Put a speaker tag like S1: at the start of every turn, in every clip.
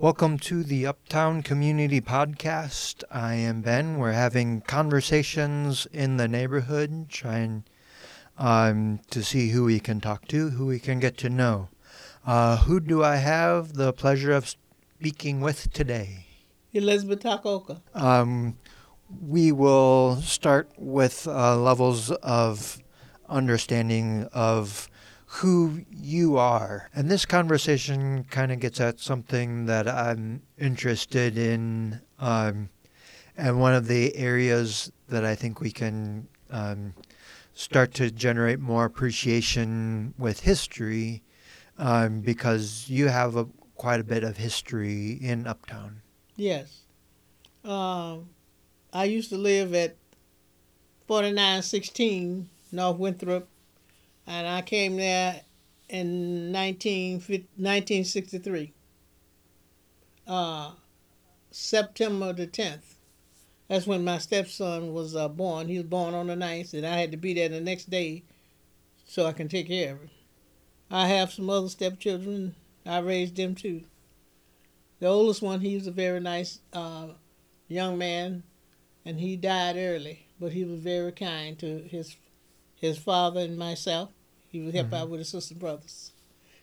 S1: Welcome to the Uptown Community Podcast. I am Ben. We're having conversations in the neighborhood, trying um, to see who we can talk to, who we can get to know. Uh, who do I have the pleasure of speaking with today?
S2: Elizabeth Takoka.
S1: Um, we will start with uh, levels of understanding of who you are. And this conversation kind of gets at something that I'm interested in. Um, and one of the areas that I think we can um, start to generate more appreciation with history um, because you have a, quite a bit of history in Uptown.
S2: Yes. Um, I used to live at 4916 North Winthrop, and I came there in 19, 1963, uh, September the 10th. That's when my stepson was uh, born. He was born on the 9th, and I had to be there the next day so I can take care of him. I have some other stepchildren. I raised them too. The oldest one, he was a very nice uh, young man, and he died early. But he was very kind to his his father and myself. He would help mm-hmm. out with his sister and brothers,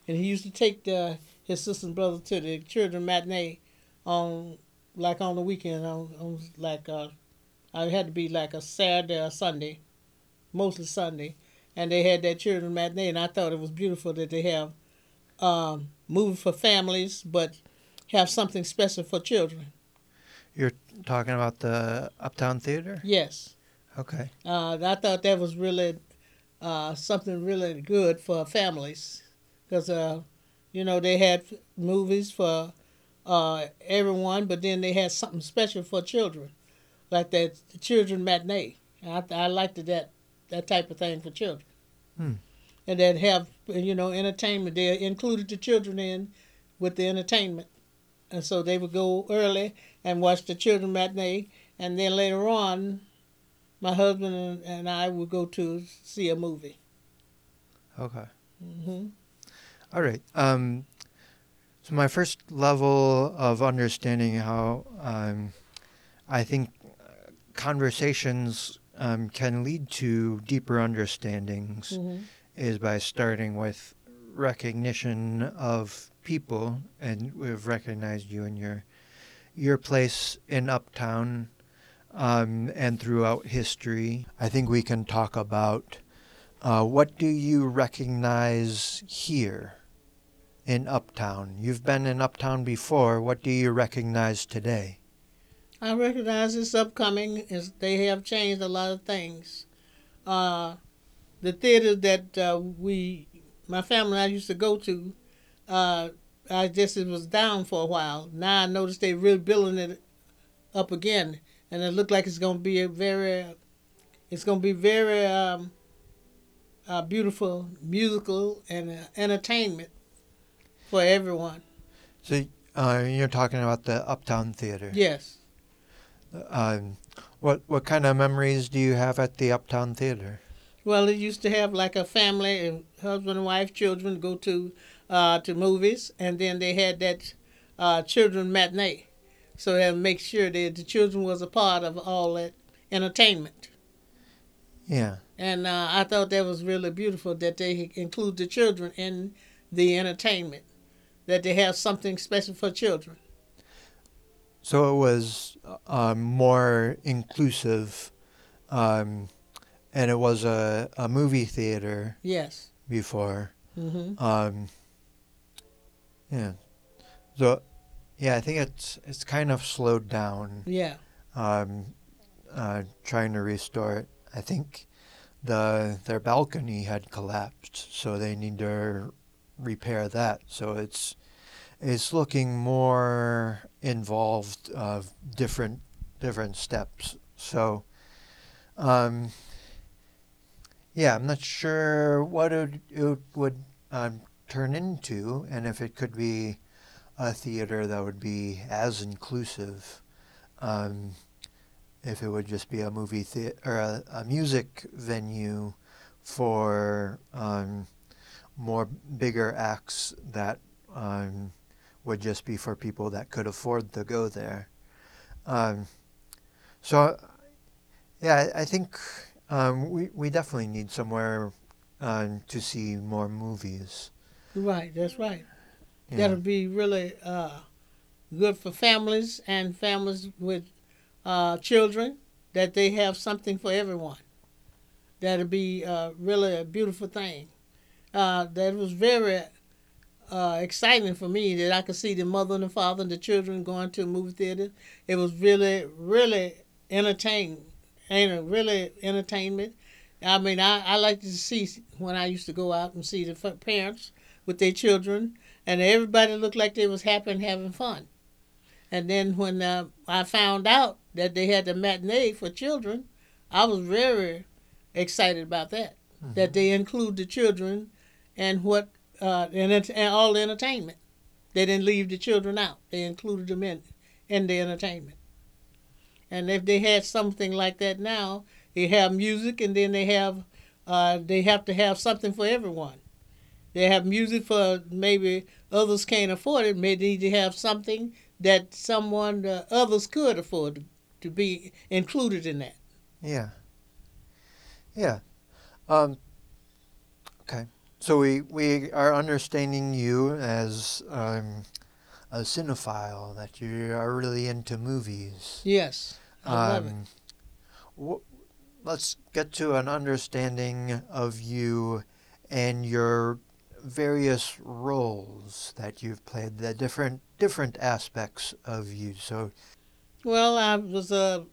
S2: and he used to take the, his sister and brothers to the children matinee on like on the weekend on, on like uh, I had to be like a Saturday or Sunday, mostly Sunday, and they had that children matinee, and I thought it was beautiful that they have um, movie for families, but have something special for children.
S1: You're talking about the Uptown Theater?
S2: Yes.
S1: Okay.
S2: Uh, I thought that was really uh, something really good for families because, uh, you know, they had movies for uh, everyone, but then they had something special for children, like that children matinee. I, I liked that that type of thing for children. Hmm. And then have you know entertainment. They included the children in with the entertainment, and so they would go early and watch the children matinee, and then later on, my husband and I would go to see a movie.
S1: Okay. Mm-hmm. All right. Um, so my first level of understanding how um, I think conversations um, can lead to deeper understandings mm-hmm. is by starting with recognition of people, and we've recognized you in your your place in Uptown um, and throughout history. I think we can talk about uh, what do you recognize here in Uptown? You've been in Uptown before. What do you recognize today?
S2: I recognize this upcoming is they have changed a lot of things. Uh, the theater that uh, we, my family and I used to go to, uh, I guess it was down for a while. Now I noticed they're rebuilding it up again, and it looked like it's going to be a very, it's going to be very um, beautiful musical and uh, entertainment for everyone.
S1: So uh, you're talking about the Uptown Theater.
S2: Yes.
S1: Um, what what kind of memories do you have at the Uptown Theater?
S2: Well, it used to have like a family and husband and wife, children go to uh, to movies, and then they had that uh, children matinee, so they make sure that the children was a part of all that entertainment.
S1: Yeah.
S2: And uh, I thought that was really beautiful that they include the children in the entertainment, that they have something special for children.
S1: So it was uh, more inclusive, um, and it was a, a movie theater.
S2: Yes.
S1: Before. Mm-hmm. Um, yeah. So, yeah, I think it's it's kind of slowed down.
S2: Yeah.
S1: Um, uh, trying to restore it. I think the their balcony had collapsed, so they need to repair that. So it's it's looking more involved of different different steps. So, um, yeah, I'm not sure what it, it would um, turn into, and if it could be a theater that would be as inclusive. Um, if it would just be a movie theater or a, a music venue for um, more bigger acts that um, would just be for people that could afford to go there. Um, so, yeah, I think um, we we definitely need somewhere um, to see more movies.
S2: Right, that's right.
S1: Yeah.
S2: That'll be really uh, good for families and families with uh, children that they have something for everyone. That'll be uh, really a beautiful thing. Uh, that was very uh, exciting for me that I could see the mother and the father and the children going to a movie theater. It was really, really entertaining, and really entertainment. I mean, I, I like to see when I used to go out and see the parents with their children, and everybody looked like they was happy and having fun. And then when uh, I found out that they had the matinee for children, I was very excited about that. That they include the children and what uh, and, and all the entertainment. They didn't leave the children out. They included them in in the entertainment. And if they had something like that now, they have music, and then they have uh, they have to have something for everyone. They have music for maybe others can't afford it. Maybe they need to have something that someone uh, others could afford to, to be included in that.
S1: Yeah. Yeah. Um, okay. So we, we are understanding you as um, a cinephile, that you are really into movies.
S2: Yes, I love it.
S1: Um, wh- let's get to an understanding of you and your various roles that you've played, the different different aspects of you. So,
S2: Well, I was uh,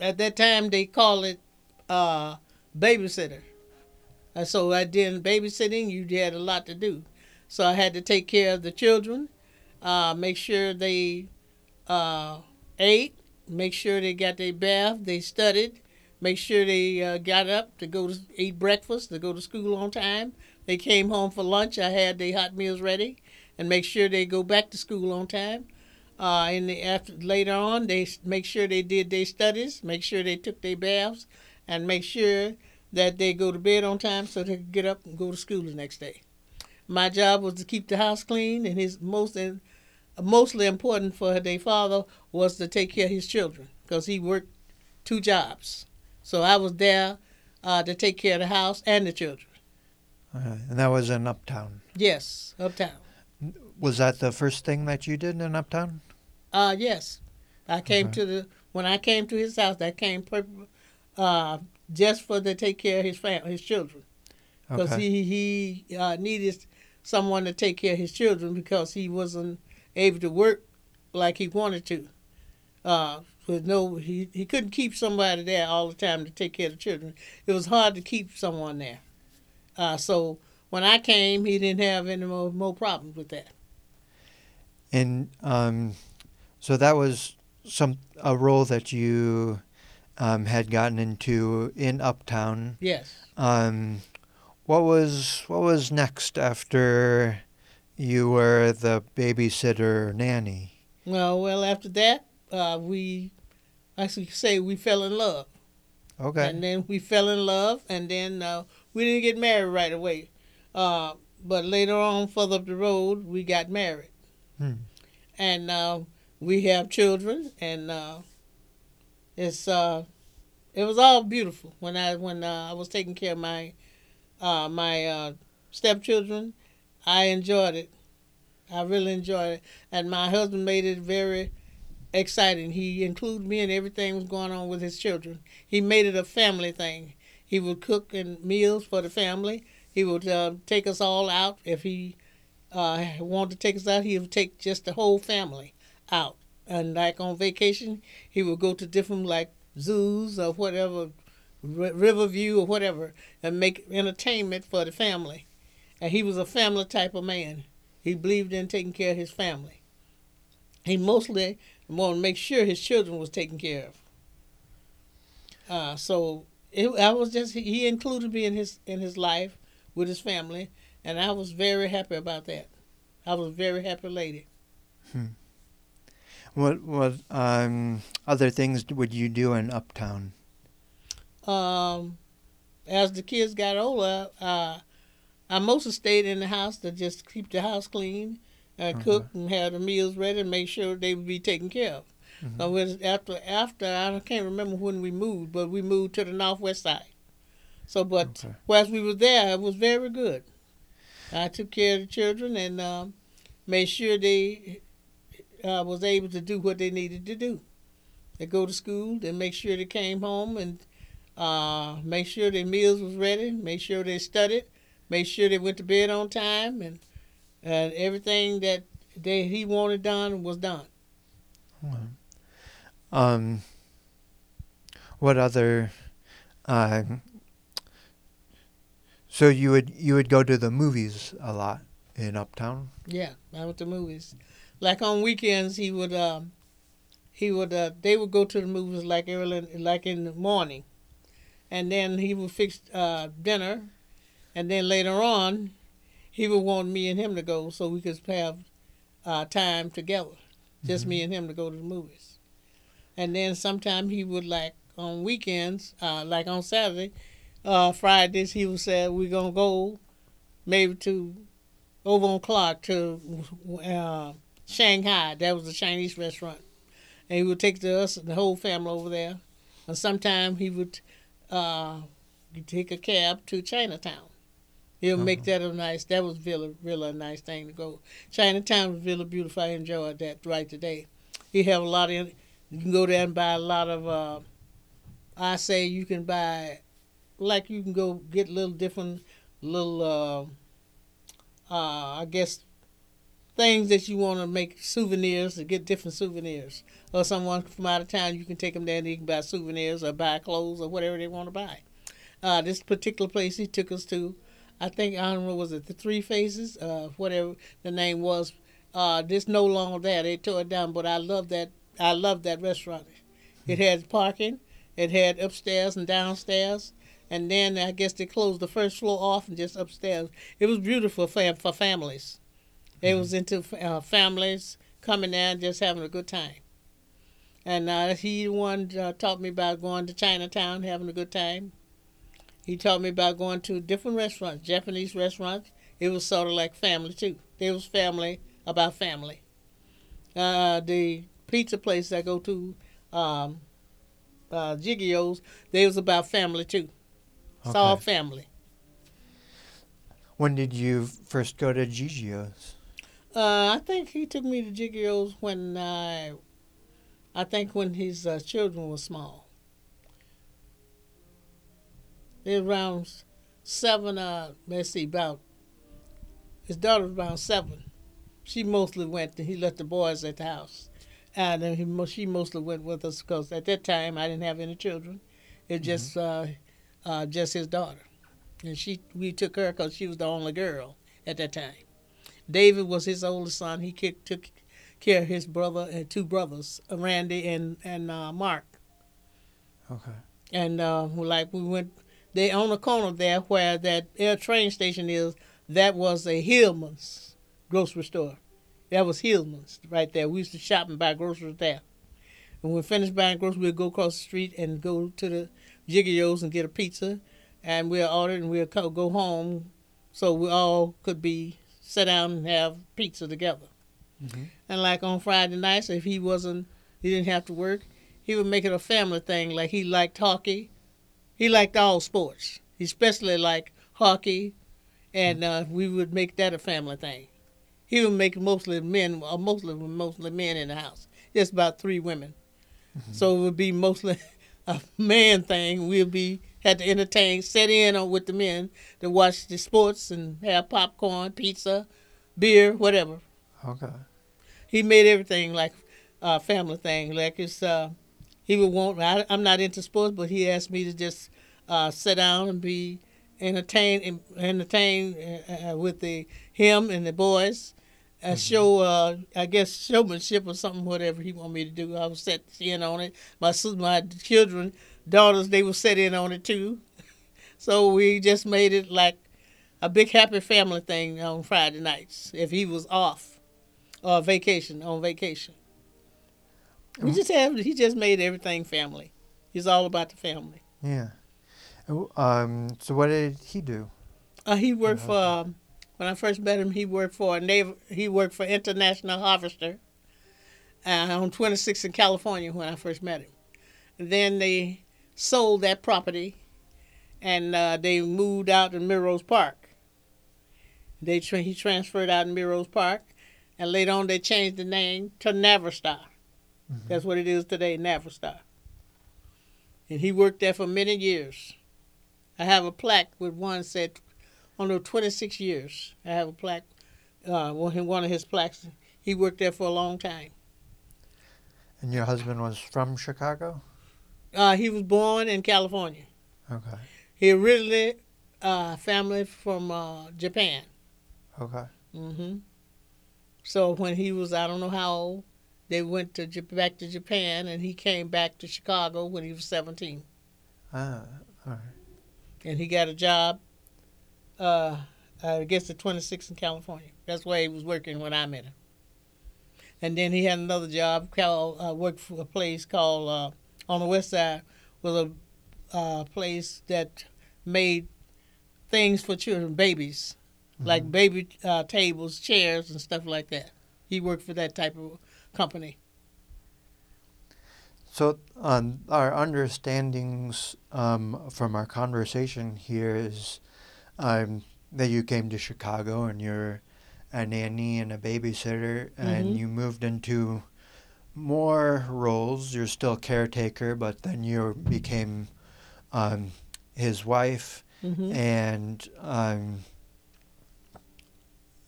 S2: at that time they call it uh, babysitter. And so I did babysitting. You had a lot to do, so I had to take care of the children, uh, make sure they uh, ate, make sure they got their bath, they studied, make sure they uh, got up to go to eat breakfast, to go to school on time. They came home for lunch. I had their hot meals ready, and make sure they go back to school on time. Uh, and the, after later on, they make sure they did their studies, make sure they took their baths, and make sure that they go to bed on time so they can get up and go to school the next day. My job was to keep the house clean, and his most in, mostly important for their father was to take care of his children because he worked two jobs. So I was there uh, to take care of the house and the children.
S1: Uh, and that was in Uptown.
S2: Yes, uptown.
S1: Was that the first thing that you did in Uptown?
S2: Uh, yes, I came
S1: Okay.
S2: to the when I came to his house. I came uh, just for to take care of his family, his children, because
S1: Okay.
S2: he he uh, needed someone to take care of his children because he wasn't able to work like he wanted to. Uh, with no, he he couldn't keep somebody there all the time to take care of the children. It was hard to keep someone there. Uh, so when I came, he didn't have any more, more problems with that.
S1: And um, so that was some a role that you um, had gotten into in Uptown.
S2: Yes.
S1: Um, what was what was next after you were the babysitter nanny?
S2: Well, well, after that, uh, we actually say we fell in love,
S1: Okay.
S2: and then we fell in love, and then uh, we didn't get married right away. Uh, but later on, further up the road, we got married,
S1: Hmm.
S2: and uh, we have children, and uh, it's uh, it was all beautiful when I when uh, I was taking care of my uh, my uh, stepchildren. I enjoyed it. I really enjoyed it, and my husband made it very exciting. He included me in everything was going on with his children. He made it a family thing. He would cook and meals for the family. He would uh, take us all out if he uh, wanted to take us out. He would take just the whole family out. And like on vacation, he would go to different like zoos or whatever, R- Riverview or whatever, and make entertainment for the family. And he was a family type of man. He believed in taking care of his family. He mostly wanted to make sure his children was taken care of. Uh, so it, I was just he included me in his in his life with his family, and I was very happy about that. I was a very happy lady.
S1: What what um, other things would you do in Uptown?
S2: Um, as the kids got older, uh, I mostly stayed in the house to just keep the house clean and
S1: Okay.
S2: cook and have the meals ready and make sure they would be taken care of.
S1: Mhm.
S2: So was after after I can't remember when we moved, but we moved to the northwest side. So, but
S1: Okay.
S2: whilst we were there, it was very good. I took care of the children and um, made sure they uh, was able to do what they needed to do. They go to school, then make sure they came home and uh, make sure their meals was ready, make sure they studied, make sure they went to bed on time, and and everything that they he wanted done was done.
S1: Um, what other? Uh, so you would you would go to the movies a lot in Uptown.
S2: Yeah, I went to movies. Like on weekends, he would um, he would uh, they would go to the movies like early, like in the morning, and then he would fix uh, dinner, and then later on, he would want me and him to go so we could have uh, time together, just me and him to go to the movies, and then sometime he would like on weekends, uh, like on Saturday, uh, Fridays, he would say we're gonna go maybe to over on Clark to uh, Shanghai. That was a Chinese restaurant. And he would take the, us, the whole family over there. And sometime he would uh, take a cab to Chinatown. He'll make that a nice, that was really, really a nice thing to go. Chinatown was really beautiful. I enjoyed that right today. He have a lot of, you can go there and buy a lot of, uh, I say you can buy, like you can go get little different, little, uh, uh, I guess, things that you want to make souvenirs to get different souvenirs. Or someone from out of town, you can take them there and you can buy souvenirs or buy clothes or whatever they want to buy. Uh, this particular place he took us to, I think, I don't know, was it the Three Faces? Uh, whatever the name was. Uh, this no longer there. They tore it down, but I love that. I loved that restaurant. It had parking. It had upstairs and downstairs. And then I guess they closed the first floor off and just upstairs. It was beautiful for, for families. It was into uh, families coming there and just having a good time. And uh, he the one uh, taught me about going to Chinatown, having a good time. He taught me about going to different restaurants, Japanese restaurants. It was sort of like family too. It was family about family. Uh, the pizza place I go to, um, uh, they was about family too. It's all family.
S1: When did you first go to Gigio's?
S2: Uh, I think he took me to Gigio's when I, I think when his uh, children were small. They were around seven. Uh, let's see, about his daughter was around seven. She mostly went. and He left the boys at the house, and he, she mostly went with us because at that time I didn't have any children. It just uh, uh, just his daughter, and she we took her because she was the only girl at that time. David was his oldest son. He took care of his brother and two brothers, uh, Randy and and uh, Mark.
S1: Okay.
S2: And uh, like we went, they on the corner there where that air train station is. That was a Hillman's grocery store. That was Hillman's right there. We used to shop and buy groceries there. And when we finished buying groceries, we'd go across the street and go to the Gigio's and get a pizza, and we'll order and we'll go home, so we all could be sit down and have pizza together.
S1: Mhm.
S2: And like on Friday nights, if he wasn't, he didn't have to work, he would make it a family thing. Like he liked hockey, he liked all sports, he especially liked hockey, and uh, we would make that a family thing. He would make mostly men, or mostly mostly men in the house, just about three women. So it would be mostly a man thing. We'd be had to entertain, sit in on with the men to watch the sports and have popcorn, pizza, beer, whatever.
S1: Okay.
S2: He made everything like a family thing. Like it's uh, he would want. I, I'm not into sports, but he asked me to just uh, sit down and be entertained, entertained uh, uh, with the him and the boys. Uh, Show, uh, I guess, showmanship or something, whatever he want me to do. I was set in on it. My my children, daughters, they were set in on it too. So we just made it like a big happy family thing on Friday nights if he was off or vacation on vacation. We just have he just made everything family. He's all about the family.
S1: Yeah. Um. So what did he do?
S2: Uh, he worked
S1: Yeah,
S2: for um, When I first met him, he worked for a naval. He worked for International Harvester uh, on 26th in California when I first met him. And then they sold that property, and uh, they moved out in Melrose Park. They tra- he transferred out in Melrose Park, and later on they changed the name to Navistar.
S1: Mhm.
S2: That's what it is today, Navistar. And he worked there for many years. I have a plaque with one said, on the 26 years. I have a plaque, uh, one of his plaques. He worked there for a long time.
S1: And your husband was from Chicago?
S2: Uh, he was born in California.
S1: Okay.
S2: He originally uh, family from uh, Japan.
S1: Okay.
S2: hmm So when he was, I don't know how old, they went to back to Japan, and he came back to Chicago when he was 17.
S1: Ah, all right.
S2: and he got a job. Uh, I guess the 26 in California. That's where he was working when I met him. And then he had another job called uh, worked for a place called uh, on the west side was a uh, place that made things for children, babies, like baby uh, tables, chairs, and stuff like that. He worked for that type of company.
S1: So, um, our understandings um, from our conversation here is um, that you came to Chicago and you're a nanny and a babysitter, and
S2: Mhm.
S1: you moved into more roles. You're still caretaker, but then you became um, his wife,
S2: hmm
S1: and um,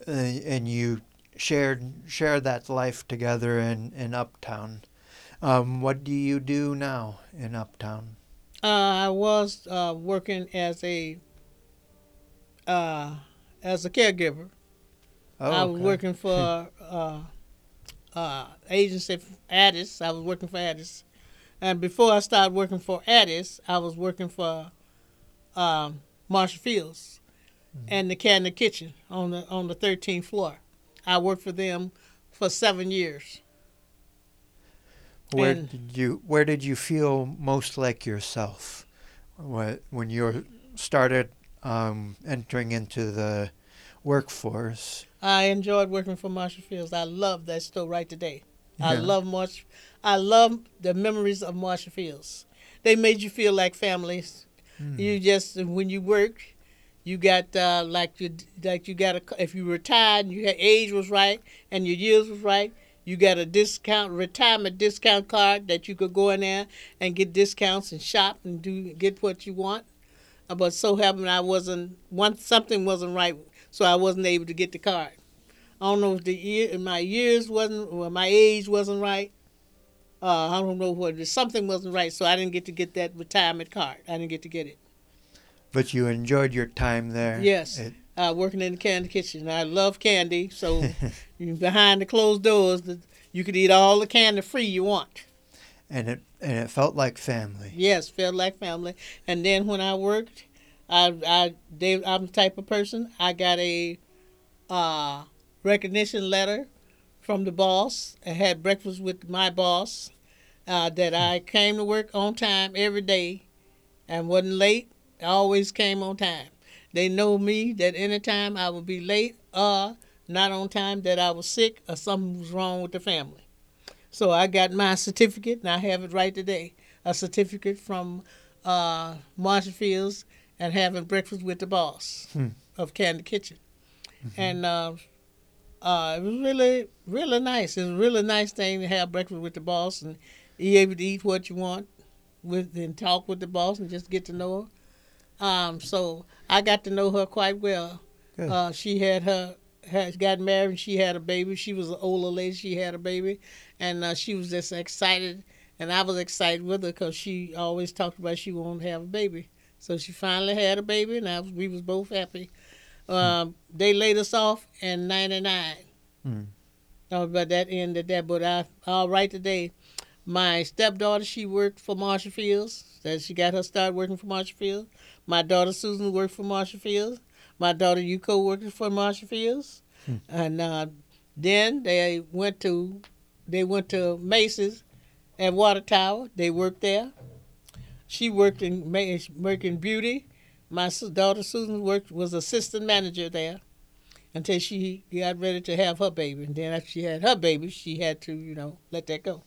S1: uh, and you shared shared that life together in in Uptown. Um, what do you do now in Uptown?
S2: Uh, I was uh, working as a uh, as a caregiver.
S1: Oh,
S2: I was
S1: okay.
S2: working for uh, uh, agency Addus. I was working for Addus, and before I started working for Addus, I was working for um, Marshall Fields and the Candy Kitchen on the on the 13th floor. I worked for them for seven years.
S1: Where
S2: and-
S1: did you Where did you feel most like yourself? When you started um, entering into the workforce?
S2: I enjoyed working for Marshall Fields. I love that still right today. I love Marsh. I love the memories of Marshall Fields. They made you feel like families.
S1: Mm.
S2: You just when you worked, you got uh, like you like you got a if you retired and your age was right and your years was right, you got a discount retirement discount card that you could go in there and get discounts and shop and do get what you want. But so happened I wasn't one something wasn't right, so I wasn't able to get the card. I don't know if the year my years wasn't or my age wasn't right. Uh, I don't know what something wasn't right, so I didn't get to get that retirement card. I didn't get to get it.
S1: But you enjoyed your time there.
S2: Yes.
S1: It-
S2: uh, working in the candy kitchen. I love candy, so behind the closed doors, you could eat all the candy free you want.
S1: and it and it felt like family.
S2: Yes, felt like family. And then when I worked, I I they, I'm the type of person. I got a uh, recognition letter from the boss. I had breakfast with my boss. Uh, that I came to work on time every day, and wasn't late. I always came on time. They know me that anytime I would be late or not on time, that I was sick or something was wrong with the family. So I got my certificate, and I have it right today. A certificate from uh, Marshall Fields and having breakfast with the boss
S1: Hmm.
S2: of Candy Kitchen. And uh, uh, it was really, really nice. It was a really nice thing to have breakfast with the boss and be able to eat what you want with and talk with the boss and just get to know her. Um, so I got to know her quite well. Uh, she had her had got married and she had a baby. She was an older lady. She had a baby, and uh, she was just excited, and I was excited with her because she always talked about she wanted to have a baby. So she finally had a baby, and I was, we was both happy. Um, they laid us off in '99.
S1: Hmm.
S2: Oh, but that ended that. But I all right today. My stepdaughter, she worked for Marshall Fields. That she got her start working for Marshall Fields. My daughter Susan worked for Marshall Fields. My daughter Yuko worked for Marshall Fields. And uh, then they went to they went to Macy's at Water Tower. They worked there. She worked in worked beauty. My daughter Susan worked was assistant manager there, until she got ready to have her baby. And then after she had her baby, she had to, you know, let that go.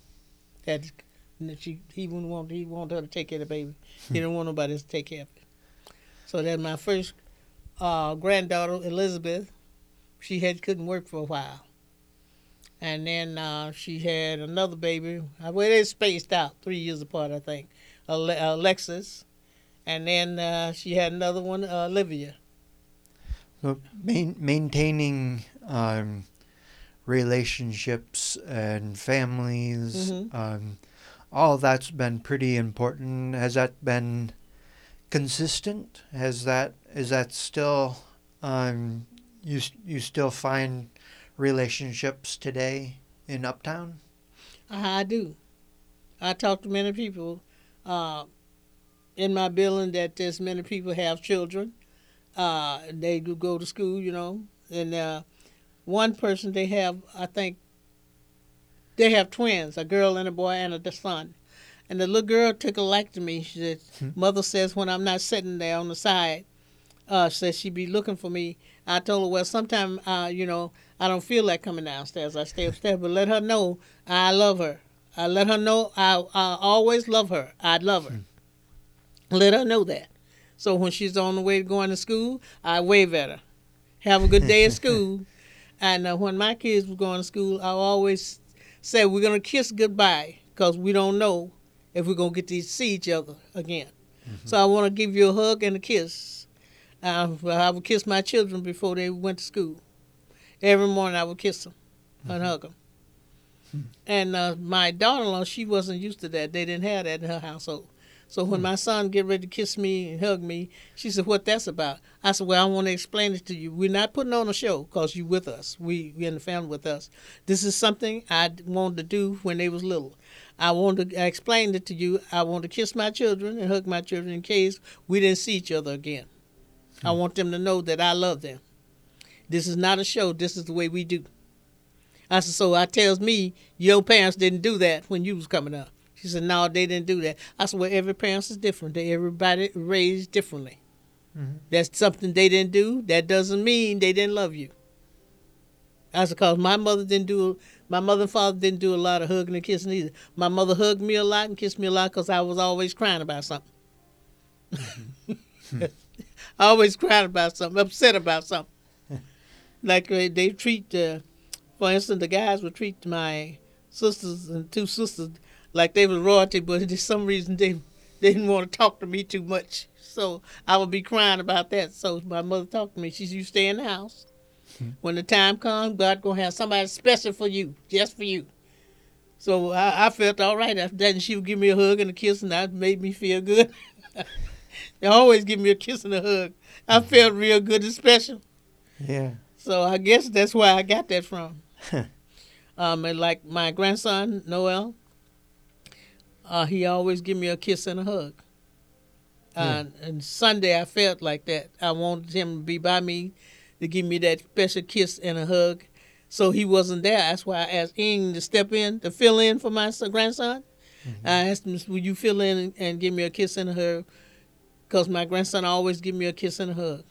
S2: Had to, and she he wouldn't want he wanted her to take care of the baby. He didn't want nobody to take care of it. So then my first uh, granddaughter Elizabeth, she had couldn't work for a while. And then uh, she had another baby. Uh, well, they spaced out three years apart, I think. Ale- Alexis, and then uh, she had another one, uh, Olivia.
S1: So main, maintaining um, relationships and families,
S2: Mhm.
S1: um, all that's been pretty important. Has that been consistent? Has that is that still um, you you still find relationships today in Uptown?
S2: I do. I talk to many people uh, in my building that there's many people have children. Uh, they do go to school, you know, and uh, one person they have, I think, they have twins, a girl and a boy and a son. And the little girl took a like to me. She said,
S1: Hmm.
S2: "Mother says when I'm not sitting there on the side, uh, says she be looking for me." I told her, "Well, sometime, uh, you know, I don't feel like coming downstairs. I stay upstairs, but let her know I love her. I let her know I, I always love her. I love her. Let her know that. So when she's on the way to going to school, I wave at her. Have a good day at school. And uh, when my kids were going to school, I always say we're gonna kiss goodbye because we don't know if we're gonna get to see each other again. So I want to give you a hug and a kiss. Uh, I would kiss my children before they went to school. Every morning I would kiss them and mm-hmm. hug them. And uh, my daughter-in-law, she wasn't used to that. They didn't have that in her household. So when hmm. my son get ready to kiss me and hug me, she said, "What that's about?" I said, "Well, I want to explain it to you. We're not putting on a show because you with us. We we in the family with us. This is something I wanted to do when they was little. I wanted to I explain it to you. I want to kiss my children and hug my children in case we didn't see each other again. I hmm. want them to know that I love them. This is not a show. This is the way we do." I said, so I tells me your parents didn't do that when you was coming up. She said, no, they didn't do that. I said, well, every parent is different. They everybody raised differently.
S1: Mhm.
S2: That's something they didn't do. That doesn't mean they didn't love you. I said, cause my mother didn't do, my mother and father didn't do a lot of hugging and kissing either. My mother hugged me a lot and kissed me a lot because I was always crying about something. I always crying about something, upset about something. Like uh, they treat, uh, for instance, the guys would treat my sisters and two sisters like they was royalty, but for some reason they, they didn't want to talk to me too much. So I would be crying about that. So my mother talked to me. She said, "You stay in the house. When the time comes, God gonna have somebody special for you, just for you." So I, I felt all right after that, and she would give me a hug and a kiss, and that made me feel good. they always give me a kiss and a hug. I felt real good and special.
S1: Yeah.
S2: So I guess that's where I got that from. um, and like my grandson Noel, uh, he always give me a kiss and a hug. Uh, And Sunday I felt like that. I wanted him to be by me to give me that special kiss and a hug. So he wasn't there. That's why I asked Ing to step in to fill in for my son, grandson. I asked him, "Will you fill in and, and give me a kiss and a hug?" Because my grandson always give me a kiss and a hug.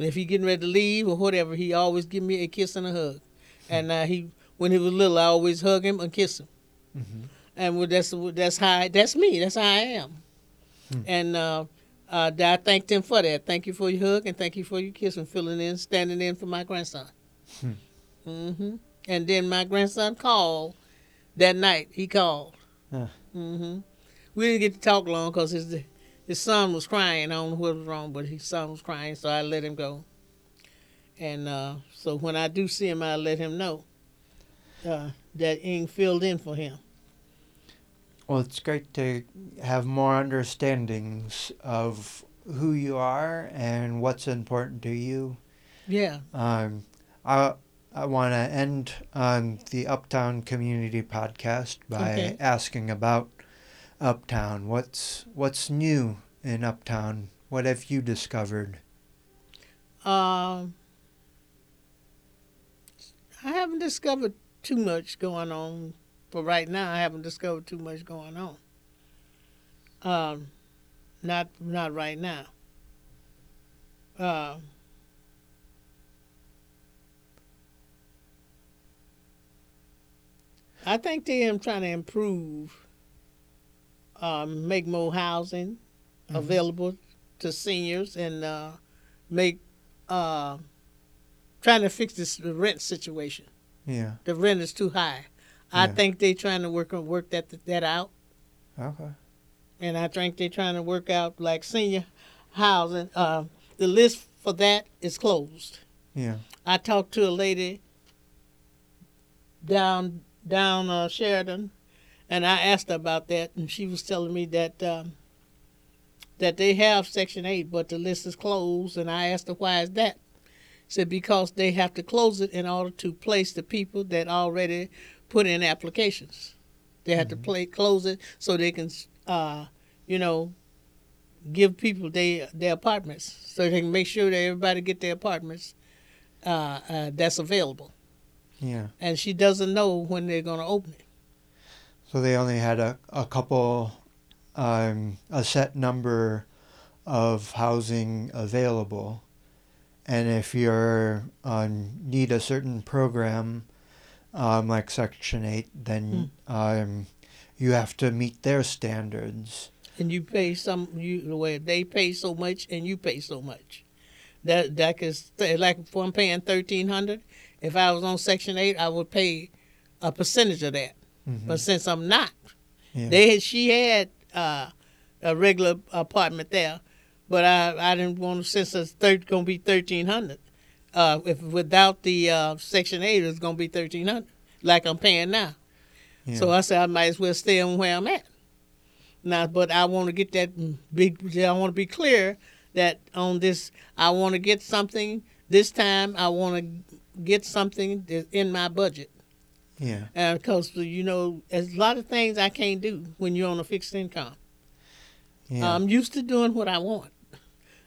S2: And if he getting ready to leave or whatever, he always give me a kiss and a hug. And uh, he, when he was little, I always hug him and kiss him.
S1: Mhm.
S2: And well, that's that's how I, that's me. That's how I am.
S1: Hmm.
S2: And uh, uh, I thanked him for that. Thank you for your hug and thank you for your kiss and filling in, standing in for my grandson.
S1: Hmm.
S2: hmm And then my grandson called that night. He called. Hmm We didn't get to talk long because his his son was crying. I don't know what was wrong, but his son was crying, so I let him go. And uh, so when I do see him, I let him know uh, that Ing filled in for him.
S1: Well, it's great to have more understandings of who you are and what's important to you.
S2: Yeah.
S1: Um, I I want to end on the Uptown Community Podcast by
S2: Okay.
S1: asking about Uptown? What's what's new in Uptown? What have you discovered?
S2: Um, I haven't discovered too much going on. For right now, I haven't discovered too much going on. Um, not not right now. Um, I think they am trying to improve um, make more housing
S1: Mhm.
S2: available to seniors and uh, make uh, trying to fix this rent situation.
S1: Yeah.
S2: The rent is too high. I
S1: Yeah.
S2: think they're trying to work on work that that out,
S1: Okay.
S2: and I think they're trying to work out like senior housing. Uh, the list for that is closed.
S1: Yeah.
S2: I talked to a lady down down uh, Sheridan, and I asked her about that, and she was telling me that um, that they have Section Eight, but the list is closed. And I asked her why is that. She said because they have to close it in order to place the people that already put in applications. They have to play close it so they can, uh, you know, give people they their apartments so they can make sure that everybody get their apartments uh, uh, that's available.
S1: Yeah.
S2: And she doesn't know when they're going to open it.
S1: So they only had a, a couple, um, a set number of housing available. And if you're on need a certain program, um, like Section 8, then um, you have to meet their standards.
S2: And you pay some you the way they pay so much and you pay so much. That that is like if I'm paying thirteen hundred. If I was on Section Eight, I would pay a percentage of that.
S1: Mhm.
S2: But since I'm not,
S1: Yeah.
S2: they she had uh, a regular apartment there, but I I didn't want to since it's thir- gonna be thirteen hundred. Uh, if without the uh, Section Eight, it's gonna be thirteen hundred, like I'm paying now.
S1: yeah.
S2: So I said I might as well stay on where I'm at. Now, but I want to get that big. I want to be clear that on this, I want to get something. This time, I want to get something that's in my budget.
S1: Yeah.
S2: Uh, and because you know, there's a lot of things I can't do when you're on a fixed income.
S1: Yeah.
S2: I'm used to doing what I want,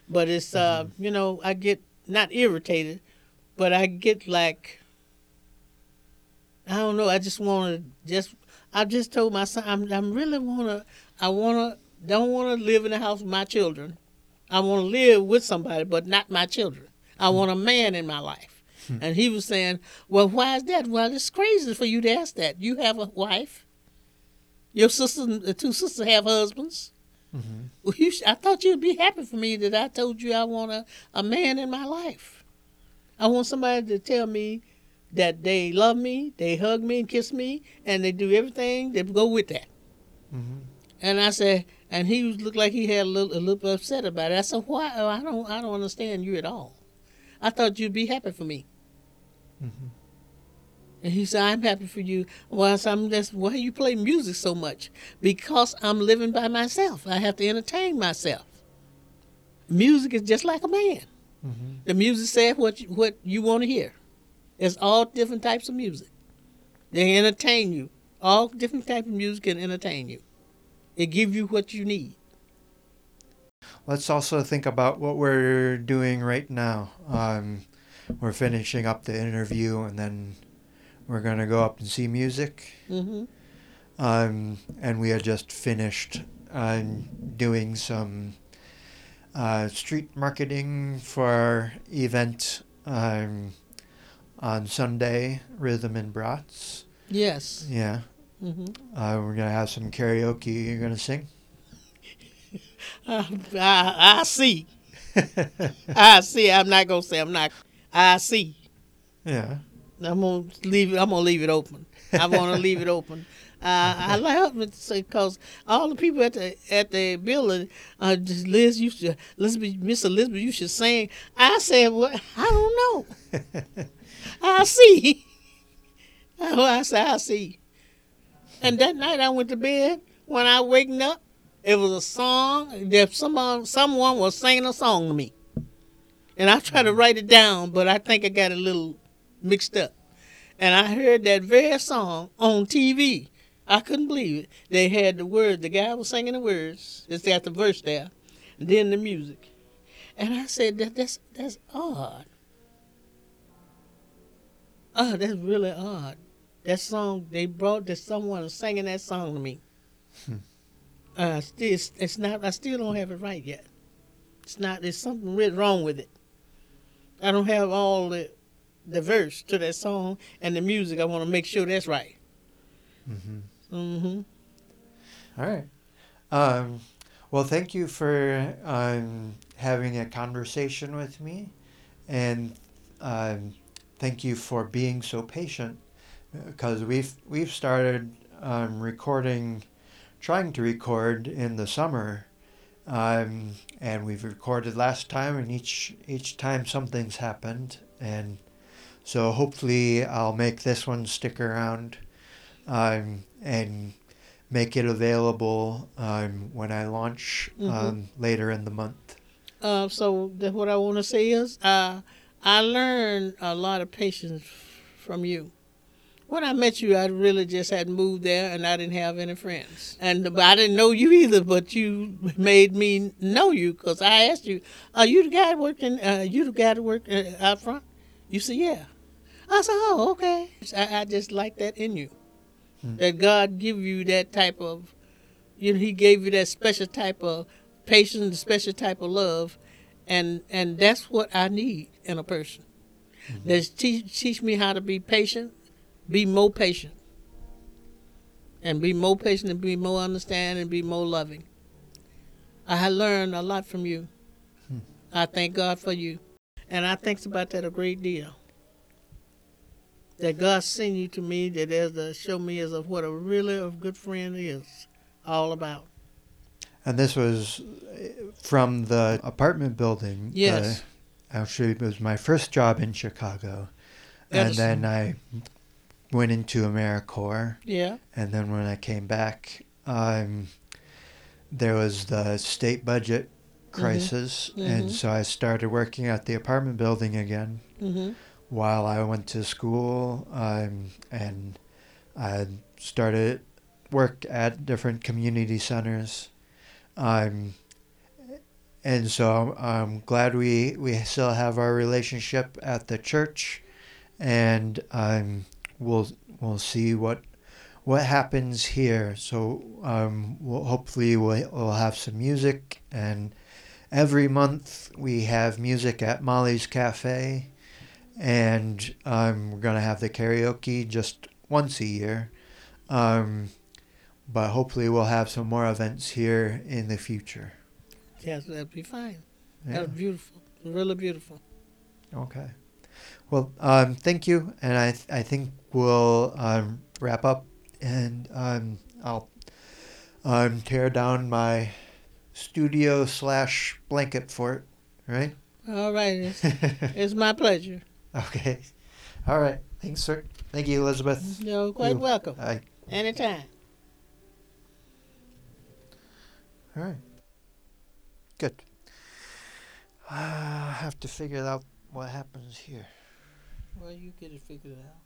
S2: but it's uh, uh-huh. you know, I get not irritated, but I get like I don't know. I just want to just. I just told my son I'm. I'm really want to. I want to. Don't want to live in the house with my children. I want to live with somebody, but not my children. I hmm. want a man in my life. And he was saying, "Well, why is that? Well, it's crazy for you to ask that. You have a wife. Your sister, the two sisters, have husbands.
S1: Mhm.
S2: Well, you sh- I thought you'd be happy for me that I told you I want a, a man in my life. I want somebody to tell me that they love me, they hug me and kiss me, and they do everything that go with that.
S1: Mhm.
S2: And I said, and he looked like he had a little, a little upset about it. I said, why? Oh, I don't, I don't understand you at all. I thought you'd be happy for me.
S1: Mhm.
S2: And he said, I'm happy for you. Well, I'm just, why you play music so much? Because I'm living by myself. I have to entertain myself. Music is just like a man.
S1: Mhm.
S2: The music says what you, what you want to hear. It's all different types of music. They entertain you. All different types of music can entertain you. It give you what you need.
S1: Let's also think about what we're doing right now. Um, we're finishing up the interview and then we're going to go up and see music.
S2: hmm
S1: Um, and we had just finished uh, doing some uh, street marketing for our event um, on Sunday, Rhythm and Brats.
S2: Yes.
S1: Yeah.
S2: hmm
S1: Uh, we're going to have some karaoke. You're going to sing?
S2: I, I, I see. I see. I'm not gonna say I'm not. I see.
S1: yeah.
S2: I'm gonna leave it. I'm gonna leave it open. I want to leave it open. Uh, I like because all the people at the at the building, uh, just Liz, you should Elizabeth, Miss Elizabeth, you should sing. I said, well, I don't know. I see. Oh, I said, I see. And that night I went to bed. When I waking up, it was a song that someone someone was singing a song to me, and I tried to write it down, but I think I got a little mixed up. And I heard that very song on TV. I couldn't believe it. They had the words. The guy was singing the words. It's got the verse there, and then the music. And I said that that's that's odd. Oh, that's really odd. That song they brought that someone singing that song to me. Uh, still, it's, it's not. I still don't have it right yet. It's not. There's something really wrong with it. I don't have all the the verse to that song and the music. I want to make sure that's right.
S1: Mm-hmm.
S2: Mm-hmm.
S1: All right. Um, well, thank you for um, having a conversation with me, and um, thank you for being so patient, because we've we've started um, recording, trying to record in the summer, um, and we've recorded last time, and each each time something's happened, and so hopefully I'll make this one stick around, um, and make it available um, when I launch
S2: Mhm.
S1: um, later in the month.
S2: Uh, so what I want to say is, uh, I learned a lot of patience from you. When I met you, I really just had moved there, and I didn't have any friends, and but I didn't know you either. But you made me know you because I asked you, "Are you the guy working? Uh, you the guy that work uh, out front?" You said, "Yeah." I said, "Oh, okay." I, I just like that in you,
S1: Hmm.
S2: that God give you that type of, you know, He gave you that special type of patience, special type of love, and and that's what I need in a person. That's teach teach me how to be patient, be more patient, and be more patient and be more understanding and be more loving. I have learned a lot from you.
S1: Hmm.
S2: I thank God for you, and I think about that a great deal. That God sent you to me, that is to show me as of what a really a good friend is all about.
S1: And this was uh, from the apartment building.
S2: Yes.
S1: Uh, actually, it was my first job in Chicago.
S2: Edison.
S1: And then I went into AmeriCorps.
S2: Yeah.
S1: And then when I came back, um, there was the state budget crisis.
S2: Mhm.
S1: And so I started working at the apartment building again.
S2: Mm-hmm.
S1: while I went to school, um, and I started work at different community centers. Um, and so I'm glad we, we still have our relationship at the church, and um, we'll we'll see what what happens here. So um, we'll, hopefully we'll, we'll have some music, and every month we have music at Molly's Cafe and um, we're gonna have the karaoke just once a year. Um, but hopefully, we'll have some more events here in the future.
S2: Yes, that'd be fine.
S1: Yeah.
S2: That's beautiful. Really beautiful.
S1: Okay. Well, um, thank you, and I th- I think we'll um, wrap up, and um, I'll um, tear down my studio slash blanket fort. Right.
S2: All right. It's, it's my pleasure.
S1: okay. All right. Thanks, sir. Thank you, Elizabeth.
S2: You're quite
S1: You-
S2: welcome.
S1: Bye.
S2: Anytime.
S1: All right. Good. I have to figure out what happens here.
S2: Well, you get it figured out.